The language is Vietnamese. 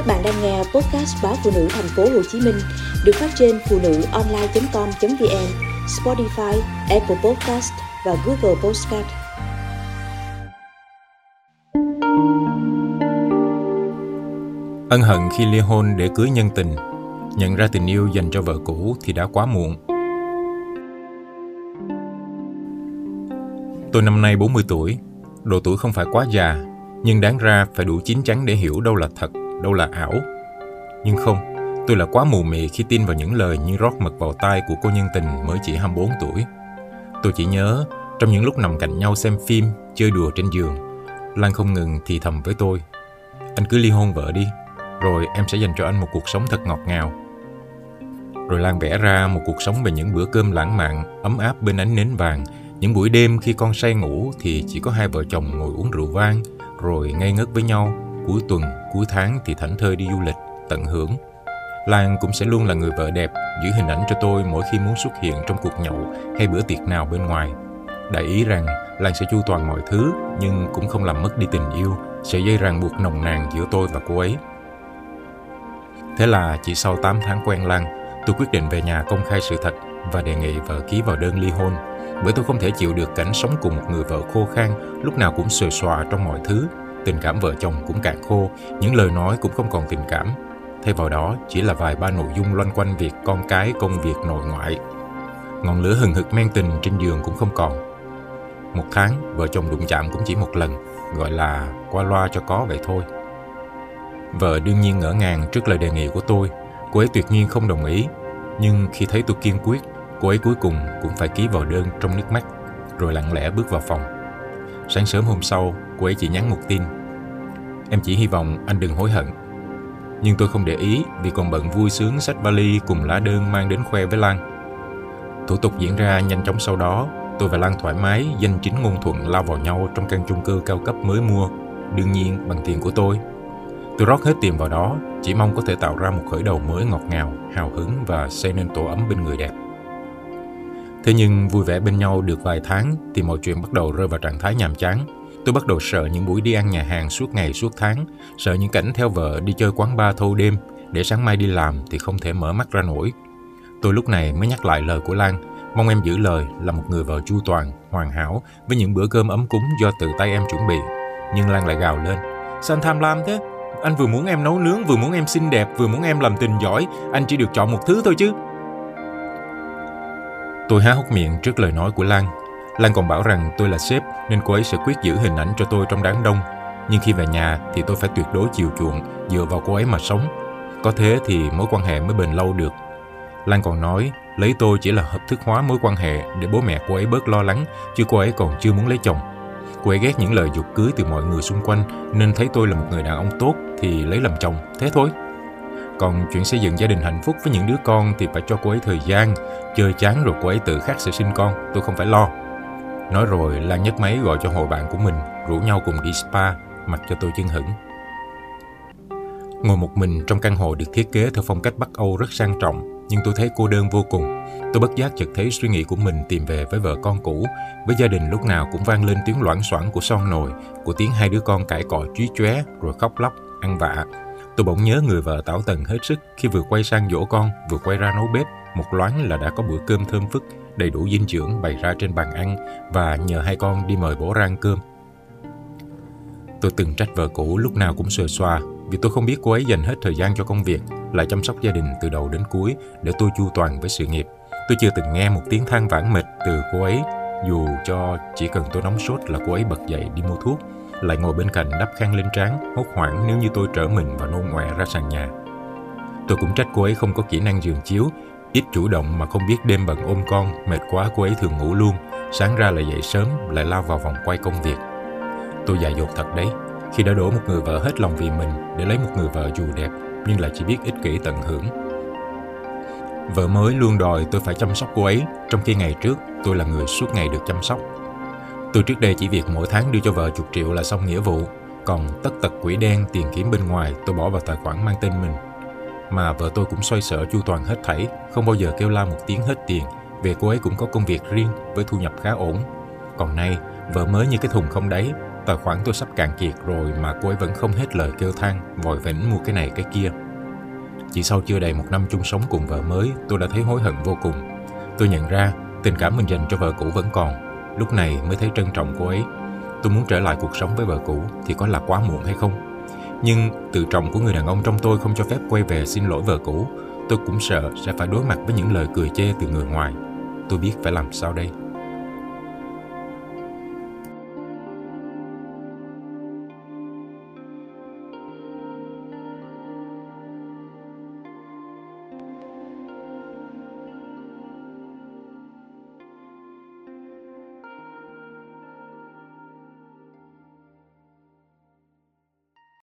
Các bạn đang nghe podcast báo phụ nữ thành phố Hồ Chí Minh được phát trên phụ nữ online.com.vn, Spotify, Apple Podcast và Google Podcast. Ân hận khi ly hôn để cưới nhân tình, nhận ra tình yêu dành cho vợ cũ thì đã quá muộn. Tôi năm nay 40 tuổi, độ tuổi không phải quá già, nhưng đáng ra phải đủ chín chắn để hiểu đâu là thật, đâu là ảo. Nhưng không, tôi là quá mù mị khi tin vào những lời như rót mật vào tai của cô nhân tình mới chỉ 24 tuổi. Tôi chỉ nhớ, trong những lúc nằm cạnh nhau xem phim, chơi đùa trên giường, Lan không ngừng thì thầm với tôi. Anh cứ ly hôn vợ đi, rồi em sẽ dành cho anh một cuộc sống thật ngọt ngào. Rồi Lan vẽ ra một cuộc sống về những bữa cơm lãng mạn, ấm áp bên ánh nến vàng, những buổi đêm khi con say ngủ thì chỉ có hai vợ chồng ngồi uống rượu vang, rồi ngây ngất với nhau. Cuối tuần, cuối tháng thì thảnh thơi đi du lịch, tận hưởng. Lan cũng sẽ luôn là người vợ đẹp, giữ hình ảnh cho tôi mỗi khi muốn xuất hiện trong cuộc nhậu hay bữa tiệc nào bên ngoài. Đại ý rằng Lan sẽ chu toàn mọi thứ, nhưng cũng không làm mất đi tình yêu, sợi dây ràng buộc nồng nàn giữa tôi và cô ấy. Thế là chỉ sau 8 tháng quen Lan, tôi quyết định về nhà công khai sự thật và đề nghị vợ ký vào đơn ly hôn bởi tôi không thể chịu được cảnh sống cùng một người vợ khô khan, lúc nào cũng sờ xòa trong mọi thứ. Tình cảm vợ chồng cũng cạn khô, những lời nói cũng không còn tình cảm. Thay vào đó chỉ là vài ba nội dung loanh quanh việc con cái, công việc, nội ngoại. Ngọn lửa hừng hực men tình trên giường cũng không còn. Một tháng, vợ chồng đụng chạm cũng chỉ một lần, gọi là qua loa cho có vậy thôi. Vợ đương nhiên ngỡ ngàng trước lời đề nghị của tôi, cô ấy tuyệt nhiên không đồng ý. Nhưng khi thấy tôi kiên quyết, Cô ấy cuối cùng cũng phải ký vào đơn trong nước mắt, rồi lặng lẽ bước vào phòng. Sáng sớm hôm sau, cô ấy chỉ nhắn một tin. Em chỉ hy vọng anh đừng hối hận. Nhưng tôi không để ý vì còn bận vui sướng sách vali cùng lá đơn mang đến khoe với Lan. Thủ tục diễn ra nhanh chóng sau đó, tôi và Lan thoải mái, danh chính ngôn thuận lao vào nhau trong căn chung cư cao cấp mới mua, đương nhiên bằng tiền của tôi. Tôi rót hết tiền vào đó, chỉ mong có thể tạo ra một khởi đầu mới ngọt ngào, hào hứng và xây nên tổ ấm bên người đẹp. Thế nhưng vui vẻ bên nhau được vài tháng thì mọi chuyện bắt đầu rơi vào trạng thái nhàm chán. Tôi bắt đầu sợ những buổi đi ăn nhà hàng suốt ngày suốt tháng, sợ những cảnh theo vợ đi chơi quán bar thâu đêm, để sáng mai đi làm thì không thể mở mắt ra nổi. Tôi lúc này mới nhắc lại lời của Lan, mong em giữ lời là một người vợ chu toàn, hoàn hảo với những bữa cơm ấm cúng do tự tay em chuẩn bị. Nhưng Lan lại gào lên, sao anh tham lam thế? Anh vừa muốn em nấu nướng, vừa muốn em xinh đẹp, vừa muốn em làm tình giỏi, anh chỉ được chọn một thứ thôi chứ. Tôi há hốc miệng trước lời nói của Lan. Lan còn bảo rằng tôi là sếp nên cô ấy sẽ quyết giữ hình ảnh cho tôi trong đám đông. Nhưng khi về nhà thì tôi phải tuyệt đối chiều chuộng, dựa vào cô ấy mà sống. Có thế thì mối quan hệ mới bền lâu được. Lan còn nói lấy tôi chỉ là hợp thức hóa mối quan hệ để bố mẹ cô ấy bớt lo lắng, chứ cô ấy còn chưa muốn lấy chồng. Cô ấy ghét những lời dục cưới từ mọi người xung quanh nên thấy tôi là một người đàn ông tốt thì lấy làm chồng, thế thôi. Còn chuyện xây dựng gia đình hạnh phúc với những đứa con thì phải cho cô ấy thời gian, chơi chán rồi cô ấy tự khắc sẽ sinh con, tôi không phải lo. Nói rồi Lan nhấc máy gọi cho hội bạn của mình, rủ nhau cùng đi spa, mặc cho tôi chân hững. Ngồi một mình trong căn hộ được thiết kế theo phong cách Bắc Âu rất sang trọng, nhưng tôi thấy cô đơn vô cùng. Tôi bất giác chợt thấy suy nghĩ của mình tìm về với vợ con cũ, với gia đình lúc nào cũng vang lên tiếng loãng xoảng của son nồi, của tiếng hai đứa con cãi cọ chúy chóe rồi khóc lóc, ăn vạ, Tôi bỗng nhớ người vợ tảo tần hết sức khi vừa quay sang dỗ con, vừa quay ra nấu bếp, một loáng là đã có bữa cơm thơm phức, đầy đủ dinh dưỡng bày ra trên bàn ăn và nhờ hai con đi mời bố ra ăn cơm. Tôi từng trách vợ cũ lúc nào cũng xuề xoa vì tôi không biết cô ấy dành hết thời gian cho công việc, lại chăm sóc gia đình từ đầu đến cuối để tôi chu toàn với sự nghiệp. Tôi chưa từng nghe một tiếng than vãn mệt từ cô ấy, dù cho chỉ cần tôi nóng sốt là cô ấy bật dậy đi mua thuốc lại ngồi bên cạnh đắp khăn lên trán, hốt hoảng nếu như tôi trở mình và nôn ọe ra sàn nhà. Tôi cũng trách cô ấy không có kỹ năng giường chiếu, ít chủ động mà không biết đêm bận ôm con, mệt quá cô ấy thường ngủ luôn, sáng ra lại dậy sớm, lại lao vào vòng quay công việc. Tôi dại dột thật đấy, khi đã đổ một người vợ hết lòng vì mình để lấy một người vợ dù đẹp nhưng lại chỉ biết ích kỷ tận hưởng. Vợ mới luôn đòi tôi phải chăm sóc cô ấy, trong khi ngày trước tôi là người suốt ngày được chăm sóc. Tôi trước đây chỉ việc mỗi tháng đưa cho vợ chục triệu là xong nghĩa vụ, còn tất tật quỹ đen tiền kiếm bên ngoài tôi bỏ vào tài khoản mang tên mình. Mà vợ tôi cũng xoay sở chu toàn hết thảy, không bao giờ kêu la một tiếng hết tiền, Về cô ấy cũng có công việc riêng với thu nhập khá ổn. Còn nay, vợ mới như cái thùng không đáy, Tài khoản tôi sắp cạn kiệt rồi mà cô ấy vẫn không hết lời kêu than, vội vĩnh mua cái này cái kia. Chỉ sau chưa đầy một năm chung sống cùng vợ mới, tôi đã thấy hối hận vô cùng. Tôi nhận ra tình cảm mình dành cho vợ cũ vẫn còn. Lúc này mới thấy trân trọng cô ấy. Tôi muốn trở lại cuộc sống với vợ cũ thì có là quá muộn hay không? Nhưng tự trọng của người đàn ông trong tôi không cho phép quay về xin lỗi vợ cũ. Tôi cũng sợ sẽ phải đối mặt với những lời cười chê từ người ngoài. Tôi biết phải làm sao đây.